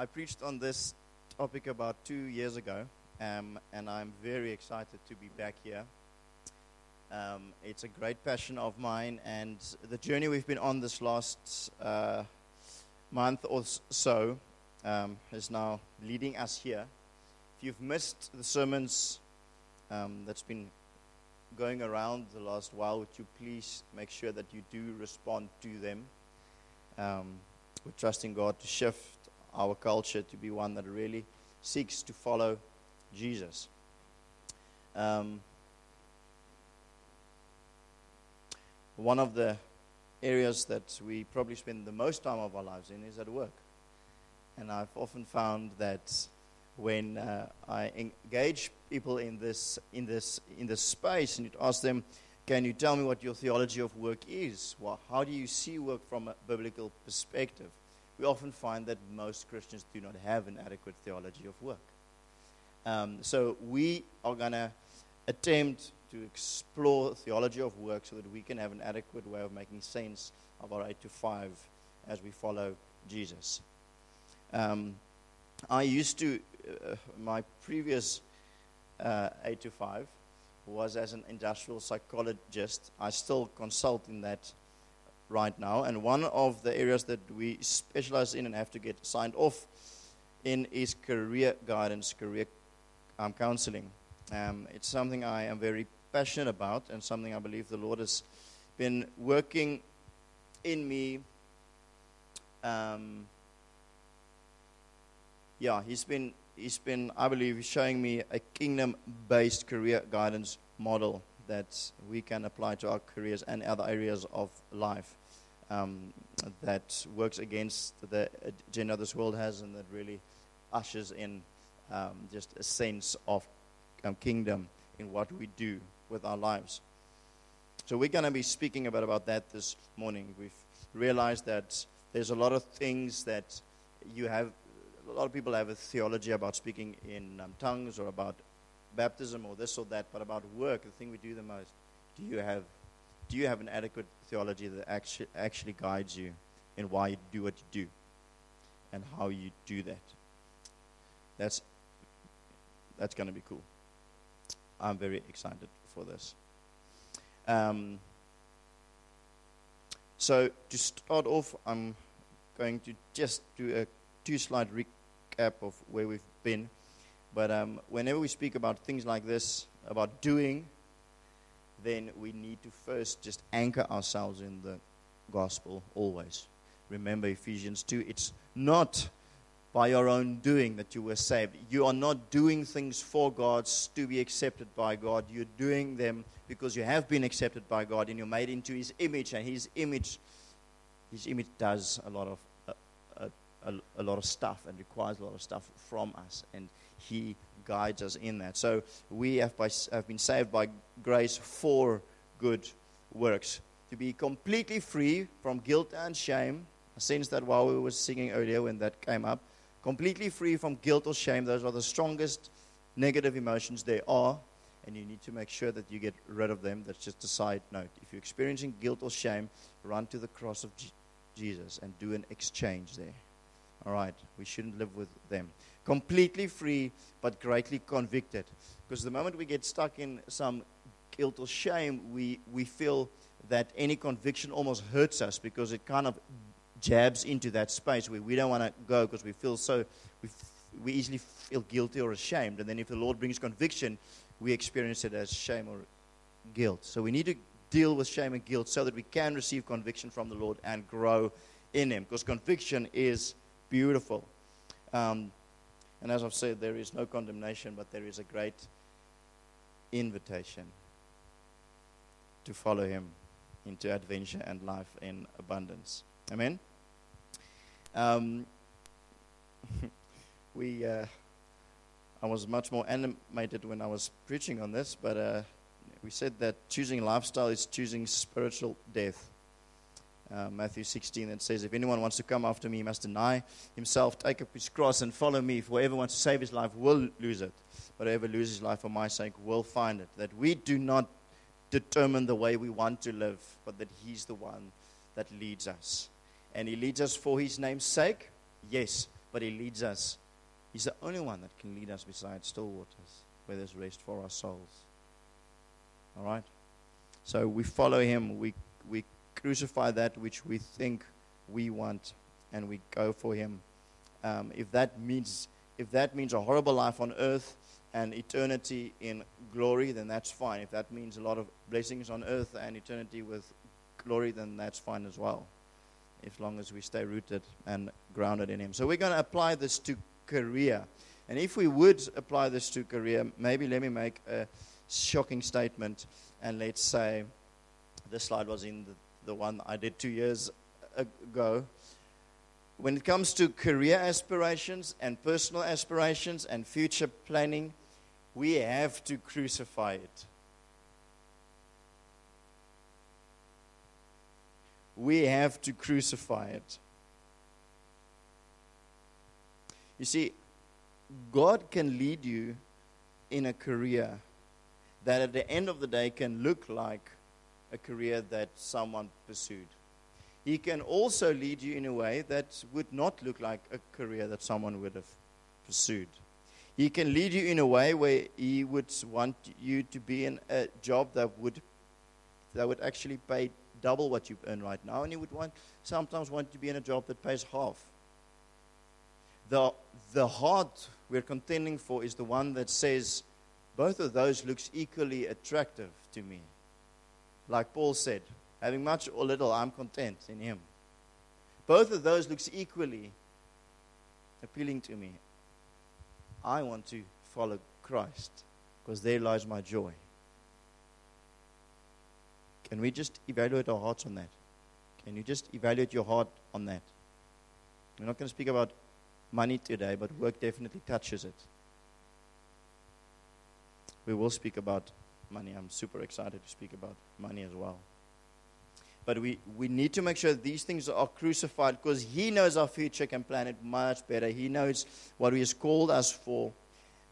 I preached on this topic about two years ago, um, and I'm very excited to be back here. Um, it's a great passion of mine, and the journey we've been on this last uh, month or so um, is now leading us here. If you've missed the sermons um, that's been going around the last while, would you please make sure that you do respond to them? Um, we're trusting God to shift our culture to be one that really seeks to follow Jesus. Um, one of the areas that we probably spend the most time of our lives in is at work. And I've often found that when uh, I engage people in this, in, this, in this space and you ask them, can you tell me what your theology of work is? Well, how do you see work from a biblical perspective? We often find that most Christians do not have an adequate theology of work. Um, so we are going to attempt to explore theology of work so that we can have an adequate way of making sense of our 8 to 5 as we follow Jesus. Um, I used to, uh, my previous uh, 8 to 5 was as an industrial psychologist. I still consult in that right now. And one of the areas that we specialize in and have to get signed off in is career guidance, career um, counseling. Um, it's something I am very passionate about and something I believe the Lord has been working in me. Um, yeah, he's been, he's been, I believe, showing me a kingdom based career guidance model that we can apply to our careers and other areas of life um, that works against the agenda this world has and that really ushers in um, just a sense of um, kingdom in what we do with our lives. So we're going to be speaking about, about that this morning. We've realized that there's a lot of things that you have, a lot of people have a theology about speaking in um, tongues or about baptism or this or that, but about work, the thing we do the most. Do you have, do you have an adequate theology that actually, actually guides you in why you do what you do and how you do that? That's, that's going to be cool. I'm very excited for this. Um, so, to start off, I'm going to just do a two slide recap of where we've been. But um, whenever we speak about things like this, about doing, then we need to first just anchor ourselves in the gospel always. Remember Ephesians 2 it's not by your own doing that you were saved. You are not doing things for God to be accepted by God. You're doing them because you have been accepted by God and you're made into His image, and His image, His image does a lot of a, a, a lot of stuff and requires a lot of stuff from us. And he guides us in that. So we have, by, have been saved by grace for good works. To be completely free from guilt and shame. I sensed that while we were singing earlier when that came up. Completely free from guilt or shame. Those are the strongest negative emotions there are. And you need to make sure that you get rid of them. That's just a side note. If you're experiencing guilt or shame, run to the cross of Jesus and do an exchange there. All right, we shouldn't live with them completely free but greatly convicted. Because the moment we get stuck in some guilt or shame, we, we feel that any conviction almost hurts us because it kind of jabs into that space where we don't want to go because we feel so, we, we easily feel guilty or ashamed. And then if the Lord brings conviction, we experience it as shame or guilt. So we need to deal with shame and guilt so that we can receive conviction from the Lord and grow in Him. Because conviction is beautiful. Um, and as I've said, there is no condemnation, but there is a great invitation to follow him into adventure and life in abundance. Amen? Um, we, uh, I was much more animated when I was preaching on this, but uh, we said that choosing lifestyle is choosing spiritual death uh, Matthew 16 that says, If anyone wants to come after me, he must deny himself, take up his cross, and follow me. For whoever wants to save his life will lose it, but whoever loses his life for my sake will find it. That we do not determine the way we want to live, but that he's the one that leads us. And he leads us for his name's sake, yes, but He leads us. He's the only one that can lead us beside still waters, where there's rest for our souls. All right? So we follow Him. We, we crucify that which we think we want, and we go for Him. Um, if that means if that means a horrible life on earth and eternity in glory, then that's fine. If that means a lot of blessings on earth and eternity with glory, then that's fine as well. As long as we stay rooted and grounded in Him. So we're going to apply this to career. And if we would apply this to career, maybe let me make a shocking statement and let's say this slide was in the, the one I did two years ago when it comes to career aspirations and personal aspirations and future planning, we have to crucify it. We have to crucify it. You see, God can lead you in a career that at the end of the day can look like a career that someone pursued. He can also lead you in a way that would not look like a career that someone would have pursued. He can lead you in a way where he would want you to be in a job that would that would actually pay double what you earn right now, and he would want sometimes want to be in a job that pays half. The the heart we're contending for is the one that says both of those looks equally attractive to me. Like Paul said, Having much or little, I'm content in Him. Both of those looks equally appealing to me. I want to follow Christ because there lies my joy. Can we just evaluate our hearts on that? Can you just evaluate your heart on that? We're not going to speak about money today, but work definitely touches it. We will speak about money. I'm super excited to speak about money as well. But we, we need to make sure these things are crucified because He knows our future can plan it much better. He knows what He has called us for.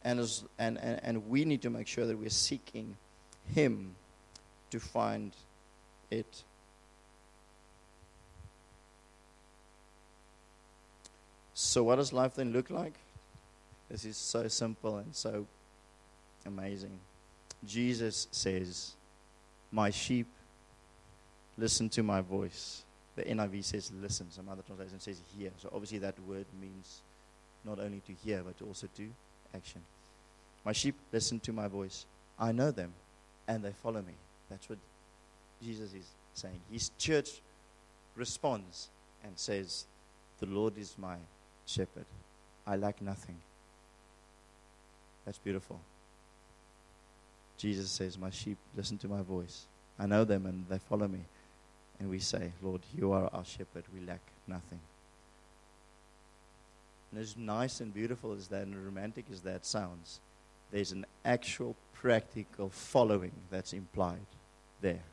And, as, and, and, and we need to make sure that we're seeking Him to find it. So, what does life then look like? This is so simple and so amazing. Jesus says, My sheep listen to my voice. The NIV says listen, some other translation says hear. So obviously that word means not only to hear, but also to action. My sheep listen to my voice. I know them, and they follow me. That's what Jesus is saying. His church responds and says, The Lord is my shepherd. I lack nothing. That's beautiful. Jesus says, My sheep listen to my voice. I know them and they follow me and we say, Lord, you are our shepherd. We lack nothing. And as nice and beautiful as that and romantic as that sounds, there's an actual practical following that's implied there,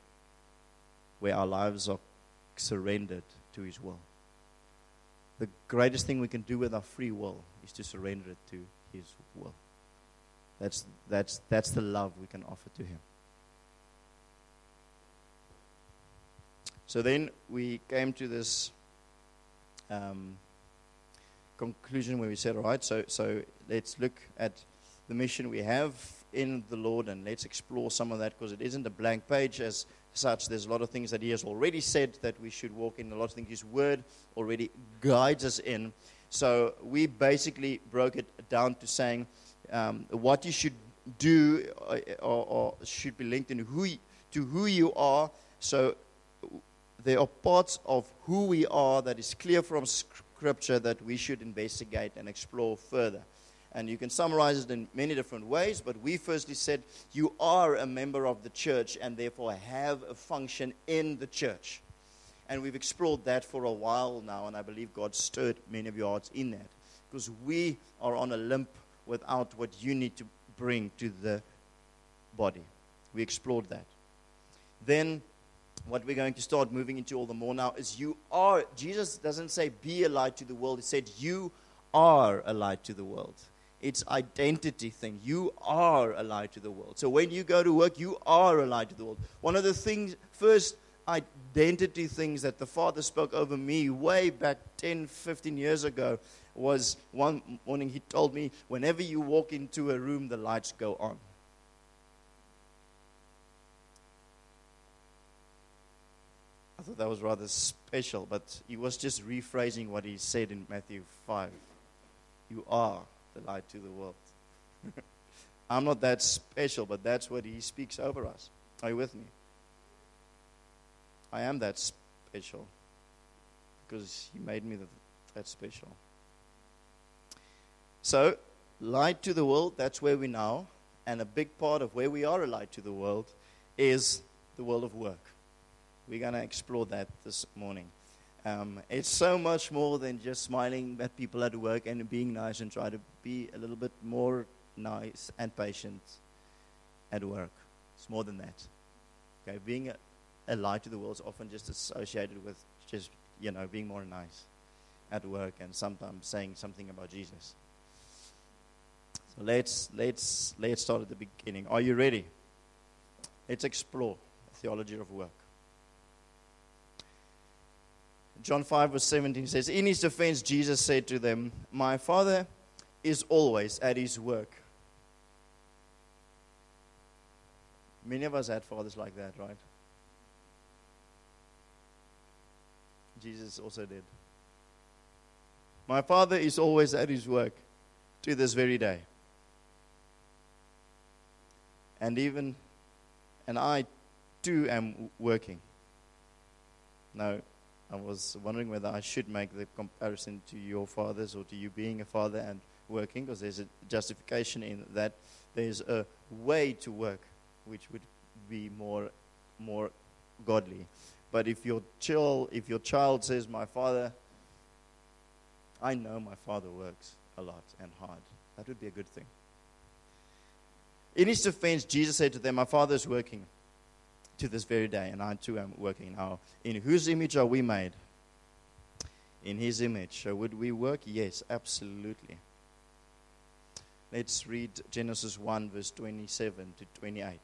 where our lives are surrendered to His will. The greatest thing we can do with our free will is to surrender it to His will. That's, that's, that's the love we can offer to Him. So then we came to this um, conclusion where we said, all right, so, so let's look at the mission we have in the Lord and let's explore some of that because it isn't a blank page as such. There's a lot of things that He has already said that we should walk in, a lot of things His Word already guides us in. So we basically broke it down to saying um, what you should do uh, or, or, should be linked in who, to who you are. So there are parts of who we are that is clear from Scripture that we should investigate and explore further. And you can summarize it in many different ways, but we firstly said you are a member of the church and therefore have a function in the church. And we've explored that for a while now, and I believe God stirred many of your hearts in that. Because we are on a limp without what you need to bring to the body. We explored that. Then what we're going to start moving into all the more now is you are, Jesus doesn't say be a light to the world, he said you are a light to the world. It's identity thing. You are a light to the world. So when you go to work, you are a light to the world. One of the things, first identity things that the Father spoke over me way back 10, 15 years ago was one morning he told me, whenever you walk into a room, the lights go on. I thought that was rather special, but he was just rephrasing what he said in Matthew 5. You are the light to the world. I'm not that special, but that's what he speaks over us. Are you with me? I am that special because he made me that special. So, light to the world, that's where we now. And a big part of where we are a light to the world is the world of work. We're going to explore that this morning. Um, it's so much more than just smiling at people at work and being nice and try to be a little bit more nice and patient at work. It's more than that. Okay, being a, a light to the world is often just associated with just you know being more nice at work and sometimes saying something about Jesus. So let's let's let's start at the beginning. Are you ready? Let's explore the theology of work. John 5, verse 17 says, In his defense, Jesus said to them, My Father is always at his work. Many of us had fathers like that, right? Jesus also did. My Father is always at his work to this very day. And even, and I too am working. Now, I was wondering whether I should make the comparison to your fathers or to you being a father and working, because there's a justification in that. There's a way to work which would be more, more godly. But if your child, if your child says, "My father," I know my father works a lot and hard. That would be a good thing. In his defense, Jesus said to them, My father is working to this very day, and I too am working now. In whose image are we made? In his image. So would we work? Yes, absolutely. Let's read Genesis 1, verse 27 to 28.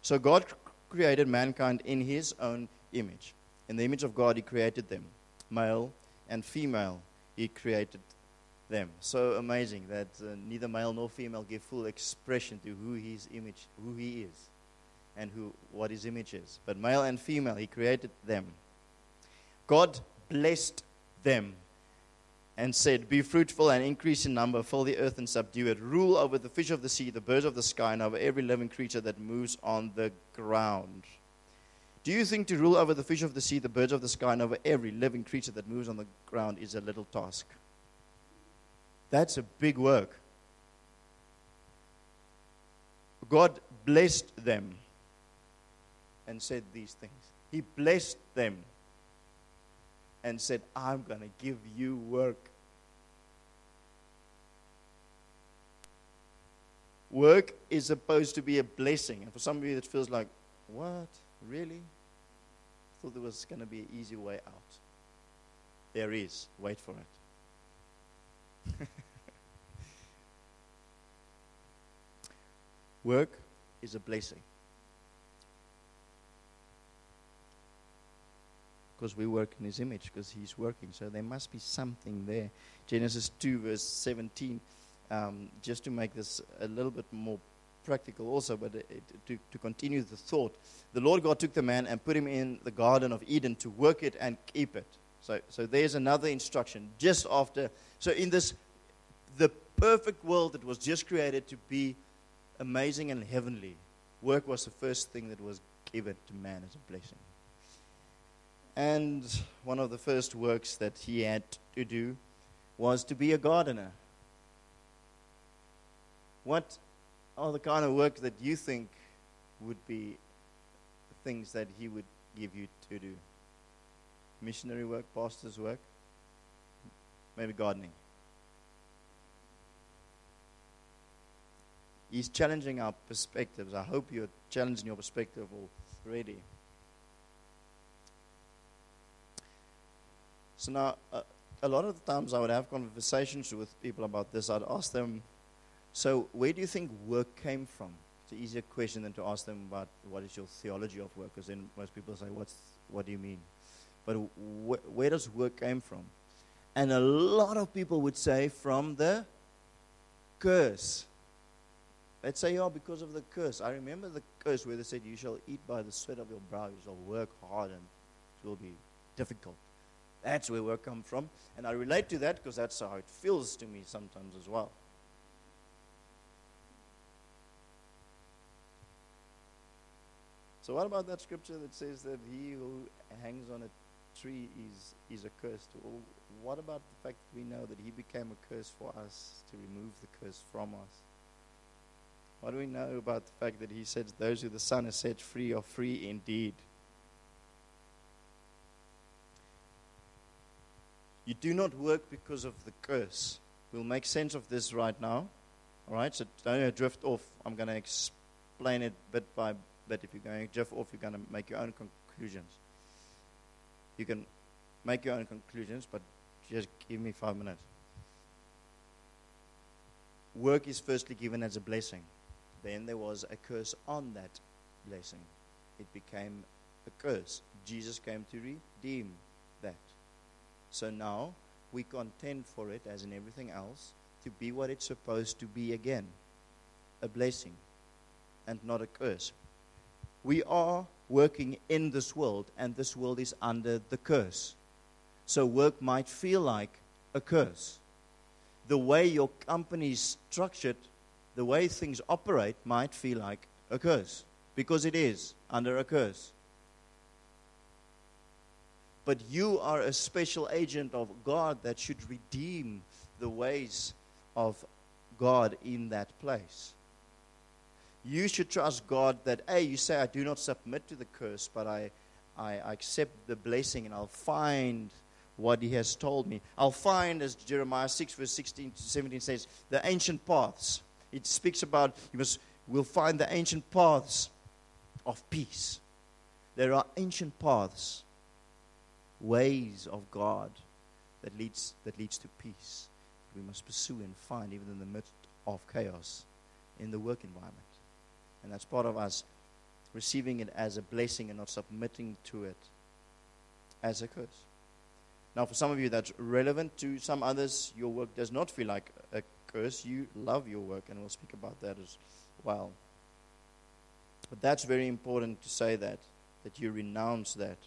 So God created mankind in his own image. In the image of God, he created them. Male and female, he created them. So amazing that uh, neither male nor female give full expression to who his image, who he is and who, what his image is. But male and female, he created them. God blessed them and said, Be fruitful and increase in number, fill the earth and subdue it, rule over the fish of the sea, the birds of the sky, and over every living creature that moves on the ground. Do you think to rule over the fish of the sea, the birds of the sky, and over every living creature that moves on the ground is a little task? That's a big work. God blessed them and said these things. He blessed them and said, I'm going to give you work. Work is supposed to be a blessing. And for some of you, it feels like, what? Really? I thought there was going to be an easy way out. There is. Wait for it. Work is a blessing. Because we work in his image because he's working. So there must be something there. Genesis 2, verse 17, um, just to make this a little bit more practical also, but it, to, to continue the thought. The Lord God took the man and put him in the Garden of Eden to work it and keep it. So, so there's another instruction just after. So in this, the perfect world that was just created to be amazing and heavenly, work was the first thing that was given to man as a blessing. And one of the first works that he had to do was to be a gardener. What are the kind of work that you think would be things that he would give you to do? Missionary work, pastor's work, maybe gardening. He's challenging our perspectives. I hope you're challenging your perspective already. So now, uh, a lot of the times I would have conversations with people about this. I'd ask them, so where do you think work came from It's an easier question than to ask them about what is your theology of work, because then most people say, What's, what do you mean? But wh- where does work came from? And a lot of people would say from the curse. They'd say, oh, because of the curse. I remember the curse where they said, You shall eat by the sweat of your brow, you shall work hard, and it will be difficult. That's where work come from. And I relate to that because that's how it feels to me sometimes as well. So, what about that scripture that says that he who hangs on a tree is, is accursed? Well, what about the fact that we know that he became a curse for us to remove the curse from us? What do we know about the fact that he says, Those who the Son has set free are free indeed? You do not work because of the curse. We'll make sense of this right now. All right, so don't drift off. I'm going to explain it bit by but if you're going to drift off, you're going to make your own conclusions. You can make your own conclusions, but just give me five minutes. Work is firstly given as a blessing. Then there was a curse on that blessing. It became a curse. Jesus came to redeem. So now we contend for it, as in everything else, to be what it's supposed to be again a blessing and not a curse we are working in this world, and this world is under the curse. So work might feel like a curse. The way your company is structured, the way things operate, might feel like a curse because it is under a curse. But you are a special agent of God that should redeem the ways of God in that place you should trust God that, A, you say, I do not submit to the curse, but I, I, I accept the blessing and I'll find what He has told me. I'll find, as Jeremiah 6, verse 16 to 17 says, the ancient paths. It speaks about, you must, we'll find the ancient paths of peace. There are ancient paths, ways of God that leads, that leads to peace. We must pursue and find even in the midst of chaos in the work environment. And that's part of us receiving it as a blessing and not submitting to it as a curse. Now, for some of you, that's relevant. To some others, your work does not feel like a curse. You love your work, and we'll speak about that as well. But that's very important to say that, that you renounce that.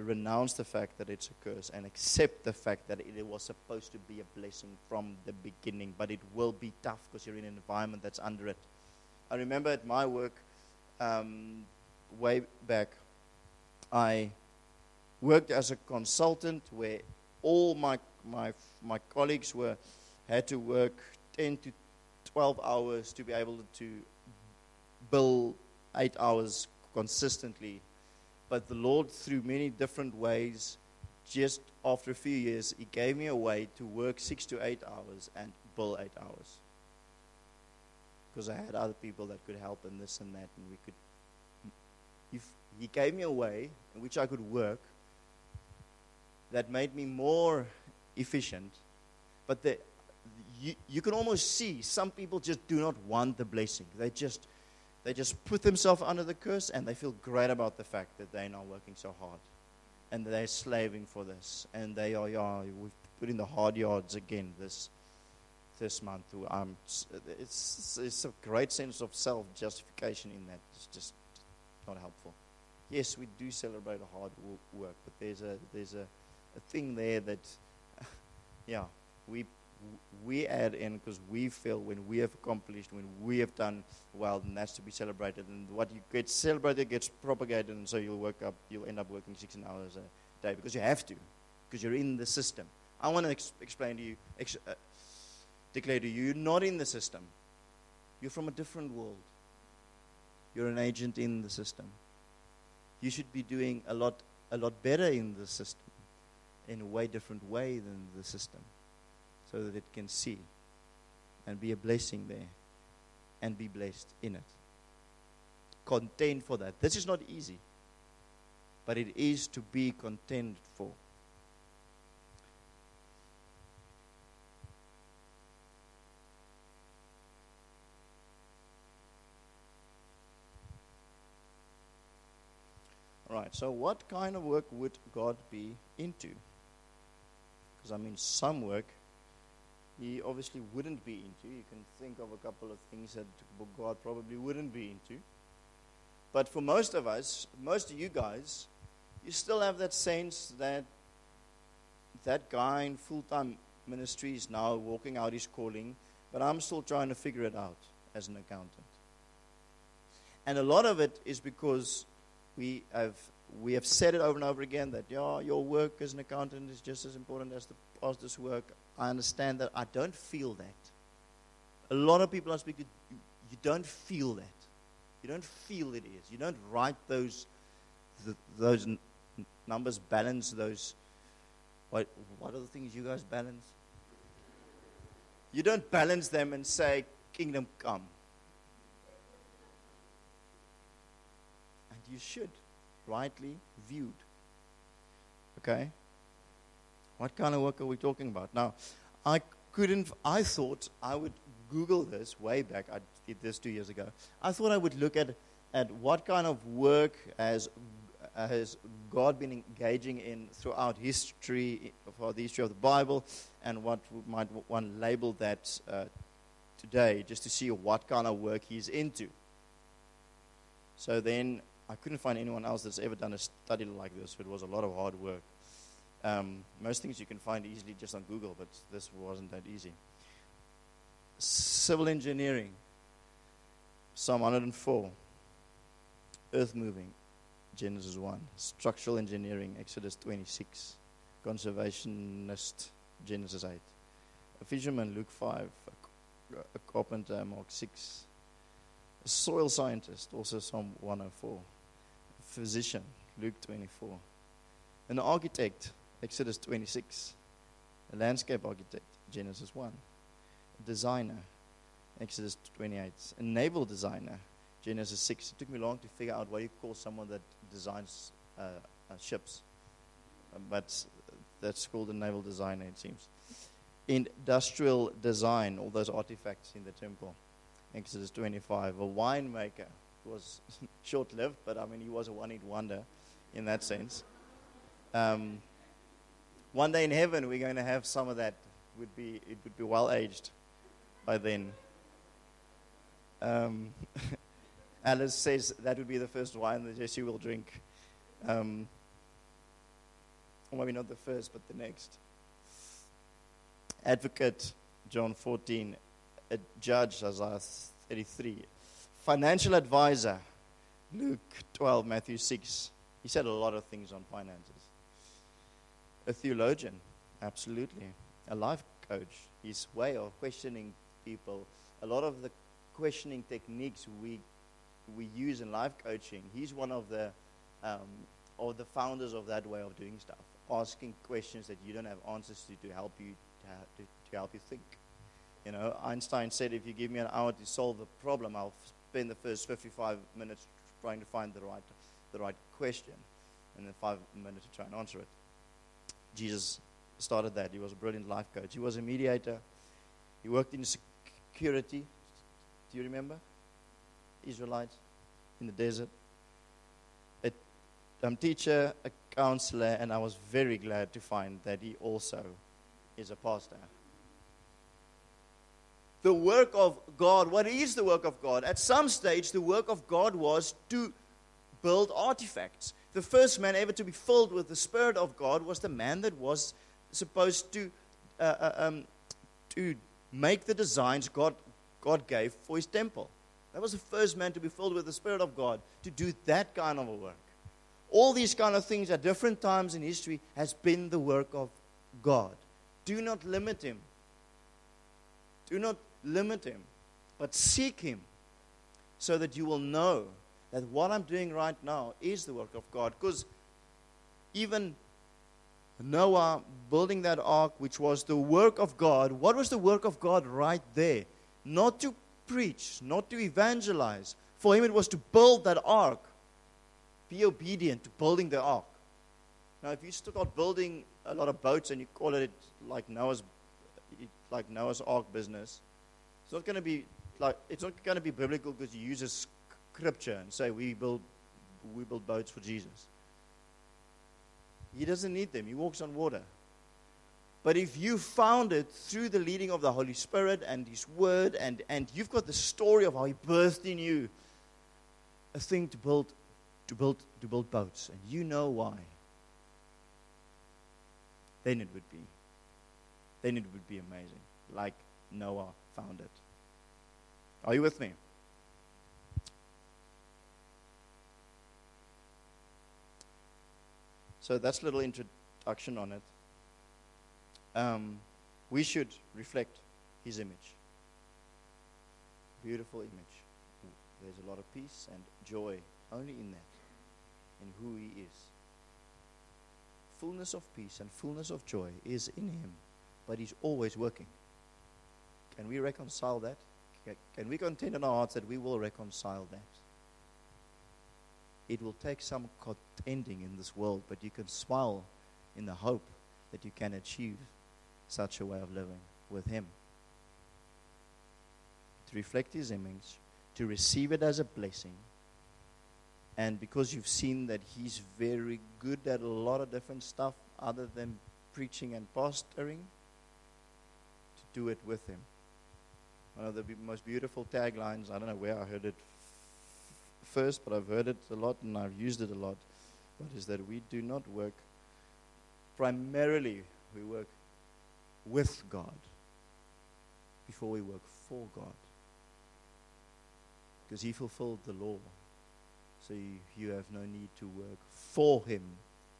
Renounce the fact that it's a curse and accept the fact that it was supposed to be a blessing from the beginning. But it will be tough because you're in an environment that's under it. I remember at my work um, way back, I worked as a consultant where all my, my, my colleagues were, had to work 10 to 12 hours to be able to bill eight hours consistently. But the Lord, through many different ways, just after a few years, He gave me a way to work six to eight hours and bill eight hours because I had other people that could help and this and that, and we could. If he gave me a way in which I could work that made me more efficient, but the, you, you can almost see some people just do not want the blessing. They just they just put themselves under the curse and they feel great about the fact that they're not working so hard and they're slaving for this and they are yeah we've put in the hard yards again this this month. Um, it's, it's a great sense of self justification in that. It's just not helpful. Yes, we do celebrate hard work, but there's a there's a, a thing there that, yeah, we we add in because we feel when we have accomplished, when we have done well, then that's to be celebrated. And what you get celebrated gets propagated, and so you'll work up, you'll end up working 16 hours a day because you have to, because you're in the system. I want to ex- explain to you, ex- uh, declare to you, you're not in the system. You're from a different world. You're an agent in the system. You should be doing a lot, a lot better in the system, in a way different way than the system, so that it can see and be a blessing there and be blessed in it. Contend for that. This is not easy, but it is to be contended for. Right, so what kind of work would God be into? Because I mean, some work he obviously wouldn't be into. You can think of a couple of things that God probably wouldn't be into. But for most of us, most of you guys, you still have that sense that that guy in full time ministry is now walking out his calling, but I'm still trying to figure it out as an accountant. And a lot of it is because we have we have said it over and over again that yeah, your work as an accountant is just as important as the pastor's work. I understand that. I don't feel that. A lot of people I speak to, you, you don't feel that. You don't feel it is. You don't write those the, those n- numbers, balance those. What, what are the things you guys balance? You don't balance them and say, Kingdom come. And you should rightly viewed. Okay? What kind of work are we talking about? Now, I couldn't, I thought I would Google this way back. I did this two years ago. I thought I would look at, at what kind of work has, has God been engaging in throughout history, for the history of the Bible, and what might one label that uh, today, just to see what kind of work he's into. So then I couldn't find anyone else that's ever done a study like this. It was a lot of hard work. Um, most things you can find easily just on Google, but this wasn't that easy. Civil engineering, Psalm 104. Earth moving, Genesis 1. Structural engineering, Exodus 26. Conservationist, Genesis 8. A fisherman, Luke 5. A, carpenter, Mark 6. A soil scientist, also Psalm 104 A physician, Luke 24. An architect, Exodus 26. A landscape architect, Genesis 1. A designer, Exodus 28. A naval designer, Genesis 6. It took me long to figure out what you call someone that designs uh, uh, ships. Uh, but that's called a naval designer, it seems. Industrial design, all those artifacts in the temple. Exodus 25. A winemaker, was short lived, but I mean, he was a one hit wonder in that sense. Um, one day in heaven, we're going to have some of that. Would be, it would be well aged by then. Um, Alice says that would be the first wine that Jesse will drink. Um, maybe not the first, but the next. Advocate, John 14. A judge, Isaiah 33 financial advisor, Luke 12, Matthew 6. He said a lot of things on finances. A theologian, absolutely. A life coach, his way of questioning people. A lot of the questioning techniques we, we use in life coaching, he's one of the, um, of the founders of that way of doing stuff. Asking questions that you don't have answers to to help you, to, to, to help you think. You know, Einstein said, if you give me an hour to solve a problem, I'll spend the first 55 minutes trying to find the right, the right question, and then five minutes to try and answer it. Jesus started that. He was a brilliant life coach. He was a mediator. He worked in security. Do you remember? Israelites in the desert. A um, teacher, a counselor, and I was very glad to find that he also is a pastor the work of God. What is the work of God? At some stage, the work of God was to build artifacts. The first man ever to be filled with the Spirit of God was the man that was supposed to, uh, uh, um, to make the designs God, God gave for his temple. That was the first man to be filled with the Spirit of God to do that kind of a work. All these kind of things at different times in history has been the work of God. Do not limit him. Do not limit him, but seek him so that you will know that what I'm doing right now is the work of God. Because even Noah building that ark, which was the work of God, what was the work of God right there? Not to preach, not to evangelize. For him, it was to build that ark. Be obedient to building the ark. Now, if you start building a lot of boats and you call it like Noah's, like Noah's ark business, it's not going to be like it's not going to be biblical because you use a scripture and say we build we build boats for Jesus. He doesn't need them, he walks on water. But if you found it through the leading of the Holy Spirit and His Word, and, and you've got the story of how He birthed in you a thing to build, to build, to build boats, and you know why, then it would be, then it would be amazing, like Noah found it. Are you with me? So that's a little introduction on it. Um, we should reflect his image. Beautiful image. There's a lot of peace and joy only in that, in who he is. Fullness of peace and fullness of joy is in him, but he's always working. Can we reconcile that? Can we contend in our hearts that we will reconcile that? It will take some contending in this world, but you can smile in the hope that you can achieve such a way of living with Him. To reflect His image, to receive it as a blessing, and because you've seen that He's very good at a lot of different stuff other than preaching and pastoring, to do it with Him. One of the most beautiful taglines, I don't know where I heard it first, but I've heard it a lot and I've used it a lot. But is that we do not work primarily, we work with God before we work for God. Because He fulfilled the law. So you, you have no need to work for Him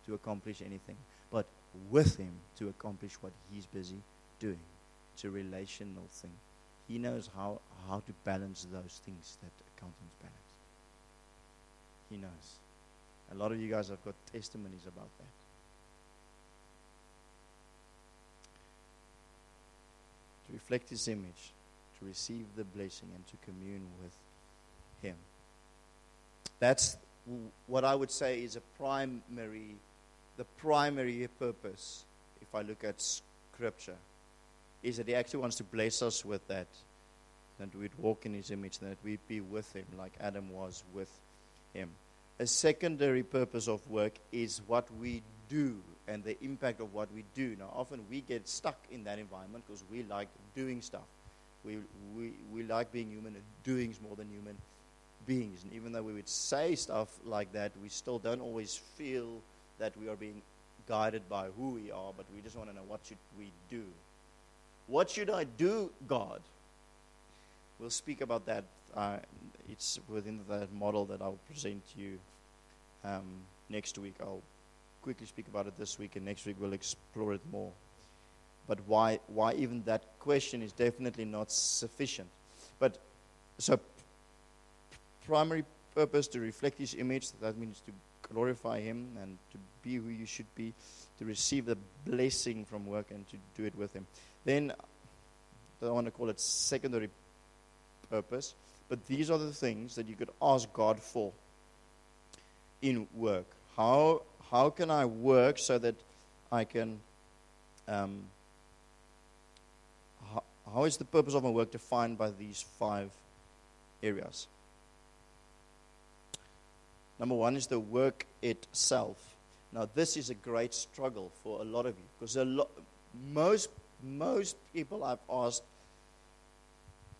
to accomplish anything, but with Him to accomplish what He's busy doing. It's a relational thing. He knows how, how to balance those things that accountants balance. He knows. A lot of you guys have got testimonies about that. To reflect His image, to receive the blessing, and to commune with Him. That's what I would say is a primary, the primary purpose, if I look at Scripture, is that He actually wants to bless us with that. That we'd walk in His image, that we'd be with Him like Adam was with him. A secondary purpose of work is what we do and the impact of what we do. Now, often we get stuck in that environment because we like doing stuff. We, we, we like being human and doing more than human beings. And even though we would say stuff like that, we still don't always feel that we are being guided by who we are, but we just want to know what should we do. What should I do, God? We'll speak about that uh, it's within that model that I'll present to you um, next week. I'll quickly speak about it this week, and next week we'll explore it more. But why, why even that question is definitely not sufficient. But so, primary purpose to reflect His image, that means to glorify Him and to be who you should be, to receive the blessing from work and to do it with Him. Then, I want to call it secondary purpose but these are the things that you could ask God for in work. How, how can I work so that I can. Um, how, how is the purpose of my work defined by these five areas? Number one is the work itself. Now, this is a great struggle for a lot of you because a lot, most, most people I've asked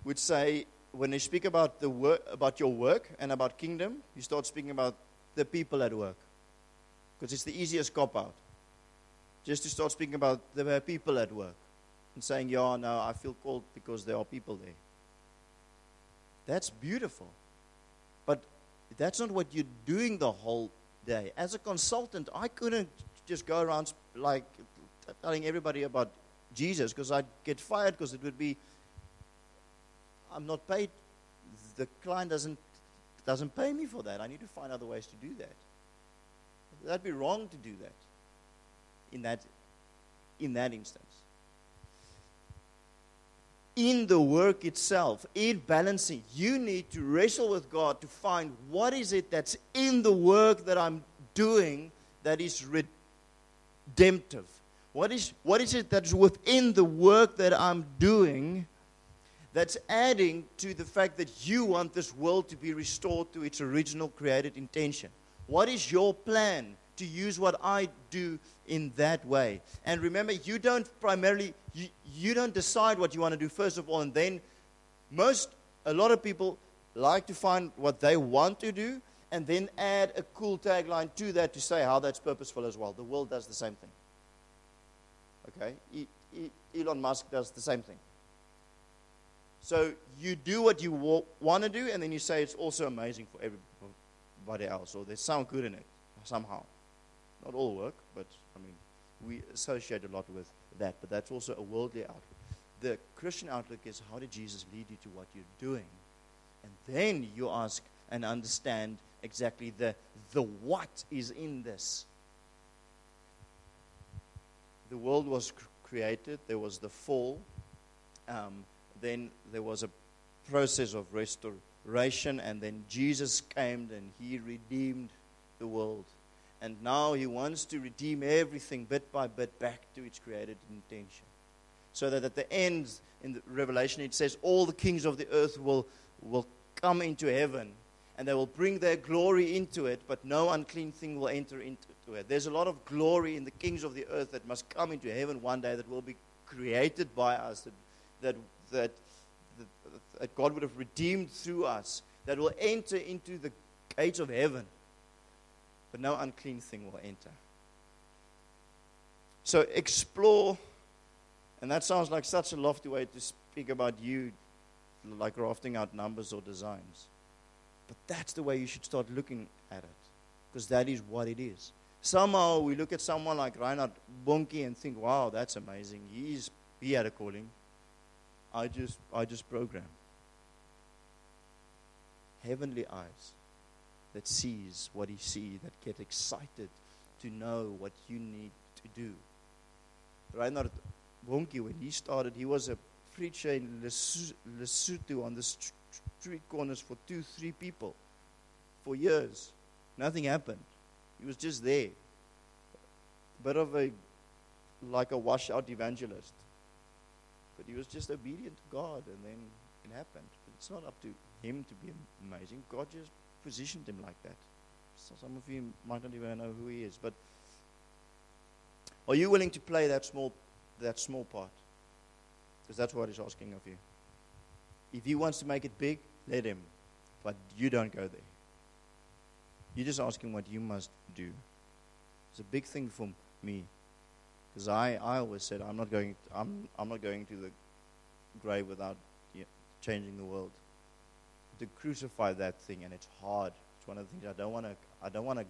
would say when you speak about the work, about your work and about kingdom, you start speaking about the people at work, because it's the easiest cop out. Just to start speaking about the people at work and saying, "Yeah, no, I feel called because there are people there." That's beautiful, but that's not what you're doing the whole day. As a consultant, I couldn't just go around like telling everybody about Jesus because I'd get fired because it would be I'm not paid. The client doesn't doesn't pay me for that. I need to find other ways to do that. That'd be wrong to do that. In that in that instance. In the work itself, in balancing, you need to wrestle with God to find what is it that's in the work that I'm doing that is redemptive. What is, what is it that's within the work that I'm doing that's adding to the fact that you want this world to be restored to its original created intention. What is your plan to use what I do in that way. And remember, you don't primarily, you, you don't decide what you want to do first of all, and then most, a lot of people like to find what they want to do and then add a cool tagline to that to say how that's purposeful as well. The world does the same thing. Okay? Elon Musk does the same thing. So you do what you wa- want to do, and then you say it's also amazing for everybody else, or there's some good in it somehow. Not all work, but I mean, we associate a lot with that, but that's also a worldly outlook. The Christian outlook is how did Jesus lead you to what you're doing? And then you ask and understand exactly the, the what is in this. The world was cr- created, there was the fall, um, then there was a process of restoration, and then Jesus came and he redeemed the world. And now he wants to redeem everything bit by bit back to its created intention. So that at the end, in the Revelation, it says, All the kings of the earth will, will come into heaven and they will bring their glory into it, but no unclean thing will enter into it. There's a lot of glory in the kings of the earth that must come into heaven one day that will be created by us, that, that, that, that God would have redeemed through us, that will enter into the gates of heaven, but no unclean thing will enter. So explore, and that sounds like such a lofty way to speak about you like rafting out numbers or designs. But that's the way you should start looking at it, because that is what it is. Somehow we look at someone like Reinhard Bonnke and think, wow, that's amazing. He's, he had a calling. I just, I just program. Heavenly eyes that sees what he sees, that get excited to know what you need to do. Reinhard Bonnke, when he started, he was a preacher in Lesotho on the street corners for two, three people for years. Nothing happened. He was just there. Bit of a, like a washout evangelist. But he was just obedient to God, and then it happened. But It's not up to him to be amazing. God just positioned him like that. So some of you might not even know who he is, but are you willing to play that small, that small part? Because that's what he's asking of you. If he wants to make it big, let him. But you don't go there. You're just asking what you must do. It's a big thing for me. Because I, I always said I'm not going I'm I'm not going to the grave without you know, changing the world. To crucify that thing and it's hard. It's one of the things I don't want to I don't want to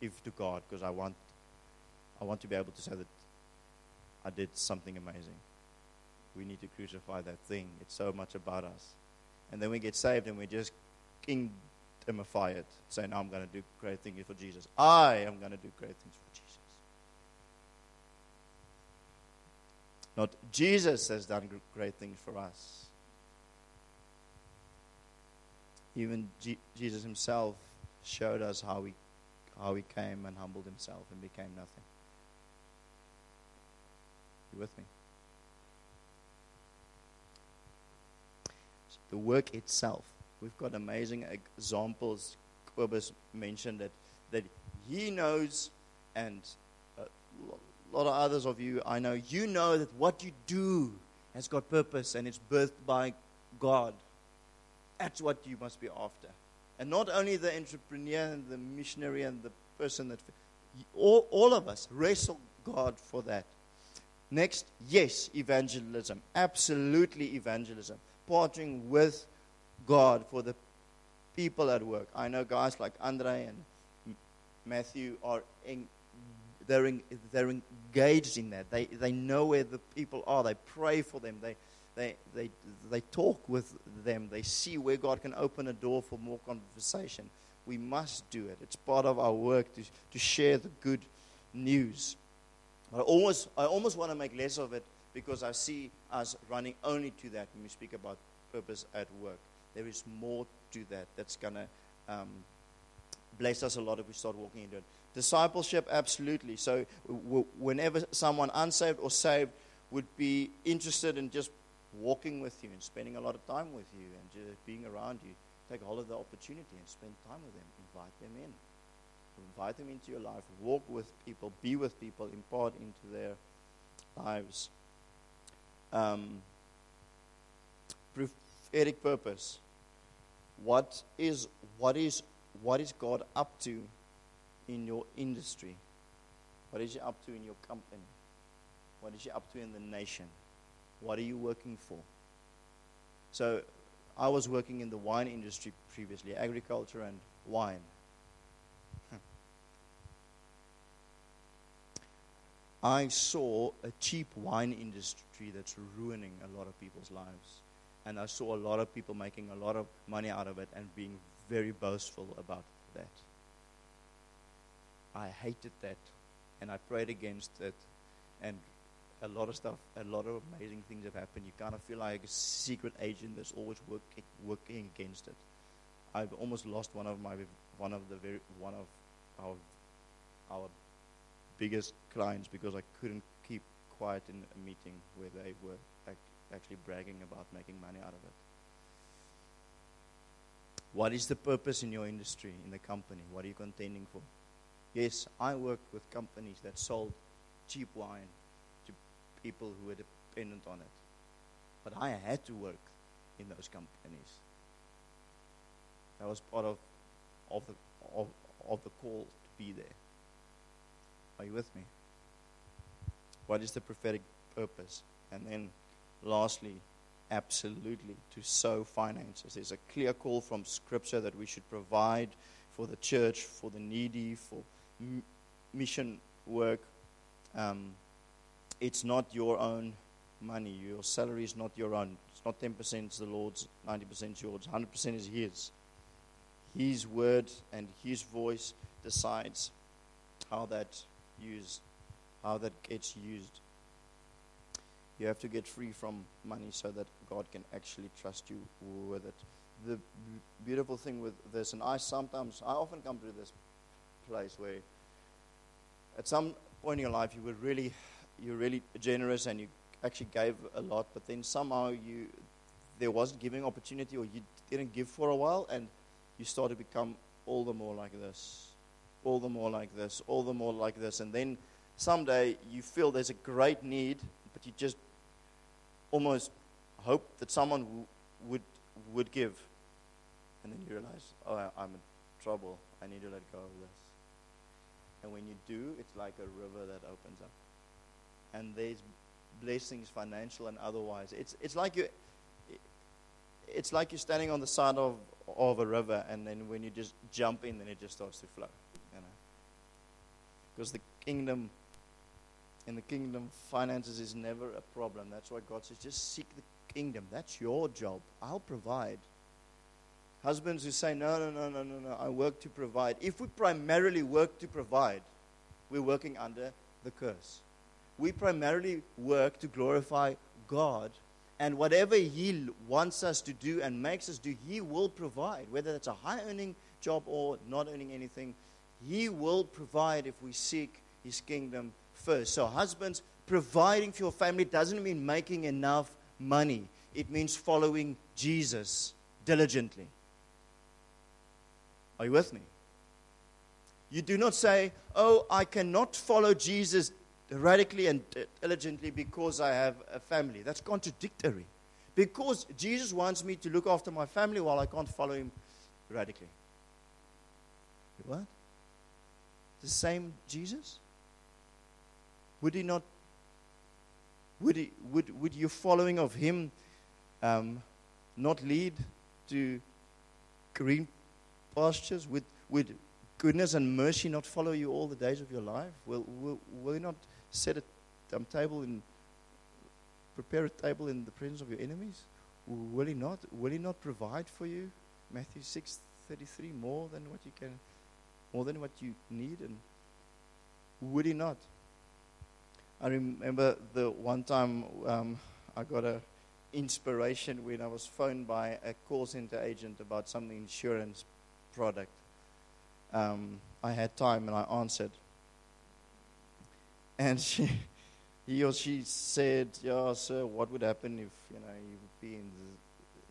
give to God because I want I want to be able to say that I did something amazing we need to crucify that thing. It's so much about us. And then we get saved and we just kingdomify it. saying, I'm going to do great things for Jesus. I am going to do great things for Jesus. Not Jesus has done great things for us. Even G- Jesus himself showed us how he, how he came and humbled himself and became nothing. You with me? the work itself. We've got amazing examples. Kobus mentioned that, that he knows, and a lot of others of you I know, you know that what you do has got purpose and it's birthed by God. That's what you must be after. And not only the entrepreneur and the missionary and the person that, all, all of us wrestle God for that. Next, yes, evangelism. Absolutely evangelism partnering with God for the people at work. I know guys like Andre and Matthew are in, they're, in, they're engaged in that. They, they know where the people are. They pray for them. They, they, they, they talk with them. They see where God can open a door for more conversation. We must do it. It's part of our work to, to share the good news. I almost, I almost want to make less of it because I see us running only to that when we speak about purpose at work. There is more to that that's going to um, bless us a lot if we start walking into it. Discipleship, absolutely. So, w- whenever someone unsaved or saved would be interested in just walking with you and spending a lot of time with you and just being around you, take hold of the opportunity and spend time with them, invite them in. invite them into your life, walk with people, be with people, impart into their lives. Um, prophetic purpose. What is what is what is God up to in your industry? What is He up to in your company? What is He up to in the nation? What are you working for? So, I was working in the wine industry previously, agriculture and wine. Hmm. I saw a cheap wine industry that's ruining a lot of people's lives. And I saw a lot of people making a lot of money out of it and being very boastful about that. I hated that and I prayed against it. And a lot of stuff, a lot of amazing things have happened. You kind of feel like a secret agent that's always working, working against it. I've almost lost one of my, one of the very, one of our, our biggest clients because I couldn't keep quiet in a meeting where they were actually bragging about making money out of it. What is the purpose in your industry, in the company? What are you contending for? Yes, I worked with companies that sold cheap wine to people who were dependent on it. But I had to work in those companies. That was part of, of, the, of, of the call to be there. Are you with me? What is the prophetic purpose? And then, lastly, absolutely to sow finances. There's a clear call from Scripture that we should provide for the church, for the needy, for mission work. Um, it's not your own money. Your salary is not your own. It's not 10% it's the Lord's, 90% is yours, 100% is His. His word and His voice decides how that used, how that gets used. You have to get free from money so that God can actually trust you with it. The beautiful thing with this, and I sometimes, I often come to this place where at some point in your life you were really, you're really generous and you actually gave a lot, but then somehow you, there wasn't giving opportunity or you didn't give for a while and you start to become all the more like this, all the more like this, all the more like this. And then someday you feel there's a great need, but you just almost hope that someone w- would, would give. And then you realize, oh, I'm in trouble. I need to let go of this. And when you do, it's like a river that opens up. And there's blessings, financial and otherwise. It's, it's like you it's like you're standing on the side of, of a river, and then when you just jump in, then it just starts to flow. You know, because the kingdom, in the kingdom, finances is never a problem. That's why God says, just seek the kingdom. That's your job. I'll provide. Husbands who say, no, no, no, no, no, no, I work to provide. If we primarily work to provide, we're working under the curse. We primarily work to glorify God, and whatever He wants us to do and makes us do, He will provide. Whether it's a high earning job or not earning anything, He will provide if we seek His kingdom first. So, husbands, providing for your family doesn't mean making enough money, it means following Jesus diligently. Are you with me? You do not say, Oh, I cannot follow Jesus radically and diligently because I have a family. That's contradictory. Because Jesus wants me to look after my family while I can't follow him radically. What? The same Jesus? Would he not? Would, he, would, would your following of him um, not lead to green pastures? Would, would goodness and mercy not follow you all the days of your life? Will, will, will you not set a um, table in, prepare a table in the presence of your enemies? Will he not? Will he not provide for you? Matthew 6 33, more than what you can, more than what you need, and would he not? I remember the one time um, I got a inspiration when I was phoned by a call center agent about some insurance product. Um, I had time and I answered. And she, he or she said, "Yeah, sir, what would happen if you know you would be in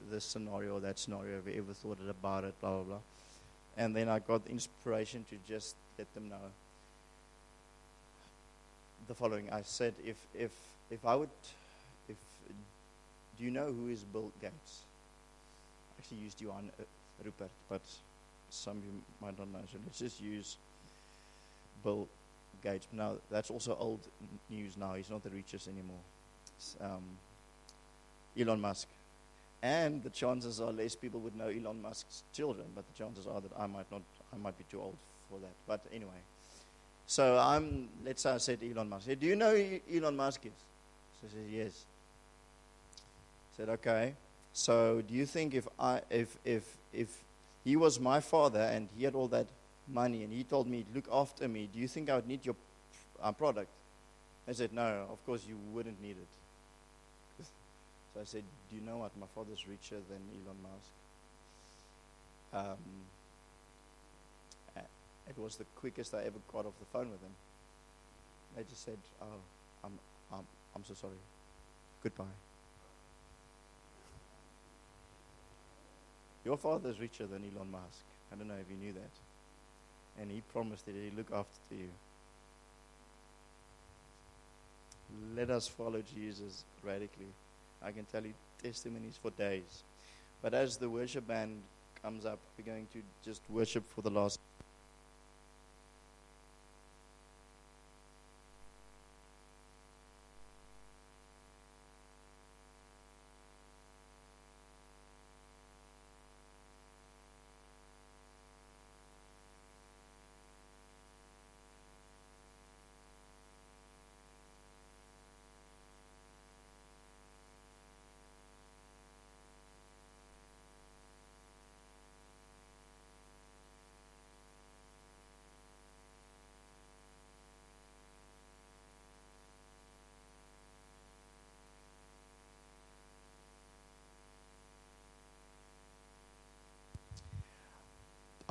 this scenario or that scenario? Have you ever thought about it? Blah blah blah." And then I got the inspiration to just let them know the following. I said, if, if, if I would, if, do you know who is Bill Gates? I actually used Johann uh, Rupert, but some of you might not know. So let's just use Bill Gates. Now, that's also old news now. He's not the richest anymore. Um, Elon Musk. And the chances are less people would know Elon Musk's children, but the chances are that I might not, I might be too old for that. But anyway, so I'm, let's say I said Elon Musk. Said, Do you know Elon Musk is? So he said, Yes. I said, Okay. So do you think if I, if, if, if he was my father and he had all that money and he told me, look after me, do you think I would need your uh, product? I said, no, of course you wouldn't need it. so I said, do you know what? My father's richer than Elon Musk. Um, it was the quickest I ever got off the phone with him. They just said, oh, I'm, I'm, I'm so sorry. Goodbye. Your father's richer than Elon Musk. I don't know if you knew that and he promised that he'd look after you. Let us follow Jesus radically. I can tell you testimonies for days. But as the worship band comes up, we're going to just worship for the last.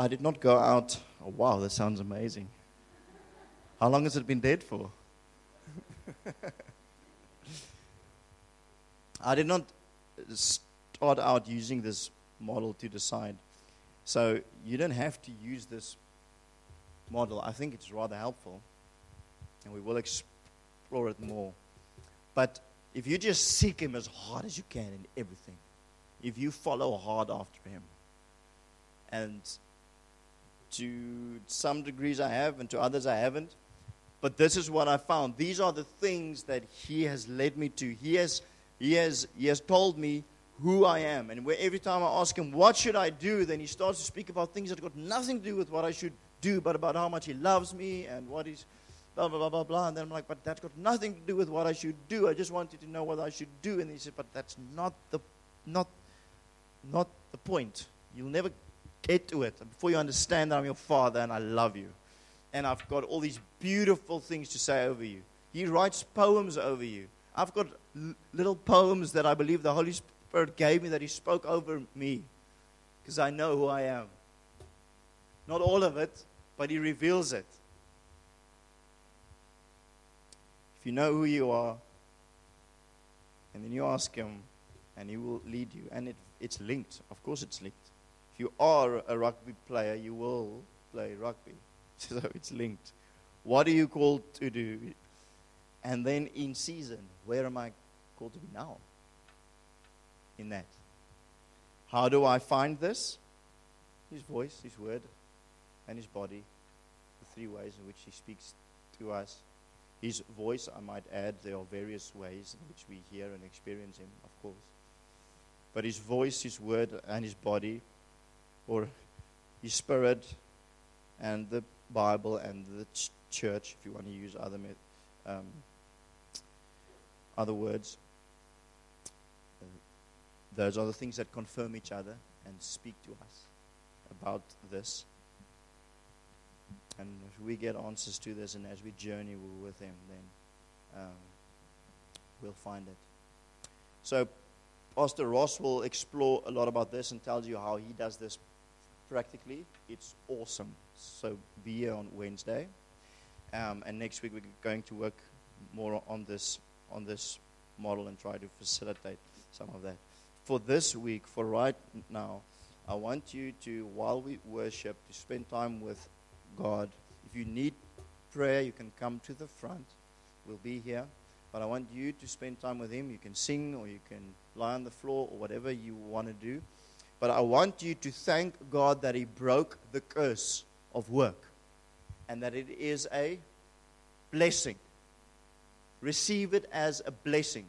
I did not go out. Oh, wow, that sounds amazing. How long has it been dead for? I did not start out using this model to decide. So you don't have to use this model. I think it's rather helpful, and we will explore it more. But if you just seek Him as hard as you can in everything, if you follow hard after Him, and to some degrees I have, and to others I haven't. But this is what I found. These are the things that He has led me to. He has, he has, he has told me who I am. And where every time I ask Him, What should I do? then He starts to speak about things that got nothing to do with what I should do, but about how much He loves me and what He's blah, blah, blah, blah, blah. And then I'm like, But that's got nothing to do with what I should do. I just wanted to know what I should do. And He said, But that's not the, not, not the point. You'll never get to it. Before you understand that I'm your father and I love you. And I've got all these beautiful things to say over you. He writes poems over you. I've got little poems that I believe the Holy Spirit gave me that He spoke over me because I know who I am. Not all of it, but He reveals it. If you know who you are, and then you ask Him, and He will lead you. And it, it's linked. Of course, it's linked you are a rugby player, you will play rugby. So it's linked. What are you called to do? And then in season, where am I called to be now? In that. How do I find this? His voice, His word, and His body. The three ways in which He speaks to us. His voice, I might add, there are various ways in which we hear and experience Him, of course. But His voice, His word, and His body or His Spirit and the Bible and the ch- church, if you want to use other um, other words. Those are the things that confirm each other and speak to us about this. And if we get answers to this, and as we journey with Him, then um, we'll find it. So, Pastor Ross will explore a lot about this and tells you how he does this practically. It's awesome. So be here on Wednesday, um, and next week we're going to work more on this on this model and try to facilitate some of that. For this week, for right now, I want you to, while we worship, to spend time with God. If you need prayer, you can come to the front. We'll be here. But I want you to spend time with Him. You can sing or you can lie on the floor or whatever you want to do. But I want you to thank God that He broke the curse of work and that it is a blessing. Receive it as a blessing.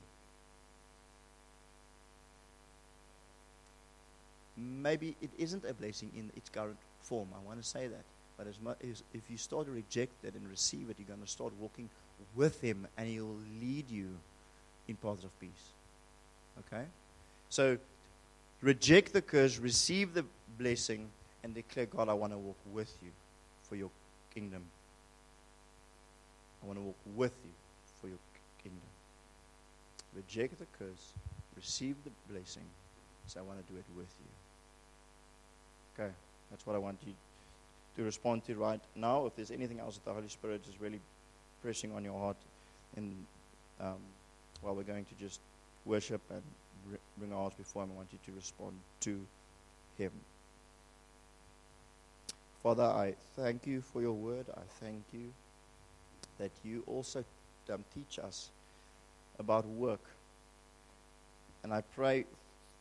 Maybe it isn't a blessing in its current form. I want to say that. But as much as if you start to reject it and receive it, you're going to start walking with Him and He will lead you in paths of peace. Okay? So reject the curse, receive the blessing, and declare, God, I want to walk with you for your kingdom. I want to walk with you for your kingdom. Reject the curse, receive the blessing. So I want to do it with you. Okay, that's what I want you to respond to right now. If there's anything else that the Holy Spirit is really pressing on your heart, and um, while we're going to just worship and bring before Him, I want you to respond to Him. Father, I thank you for your word. I thank you that you also um, teach us about work. And I pray,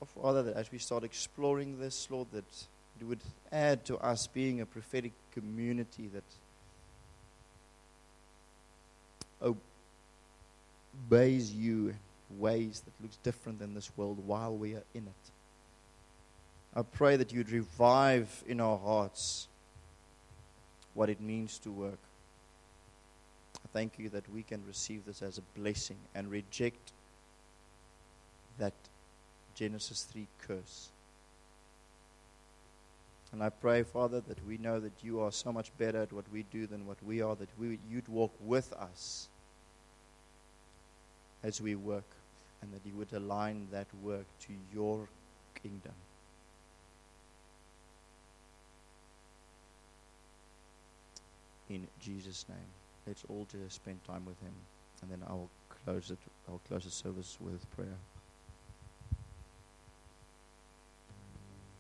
oh, Father, that as we start exploring this, Lord, that it would add to us being a prophetic community that obeys you ways that looks different than this world while we are in it. I pray that you'd revive in our hearts what it means to work. I thank you that we can receive this as a blessing and reject that Genesis 3 curse. And I pray, Father, that we know that you are so much better at what we do than what we are, that we, you'd walk with us as we work, and that you would align that work to your kingdom. In Jesus' name, let's all just spend time with Him, and then I'll close it. I'll close the service with prayer.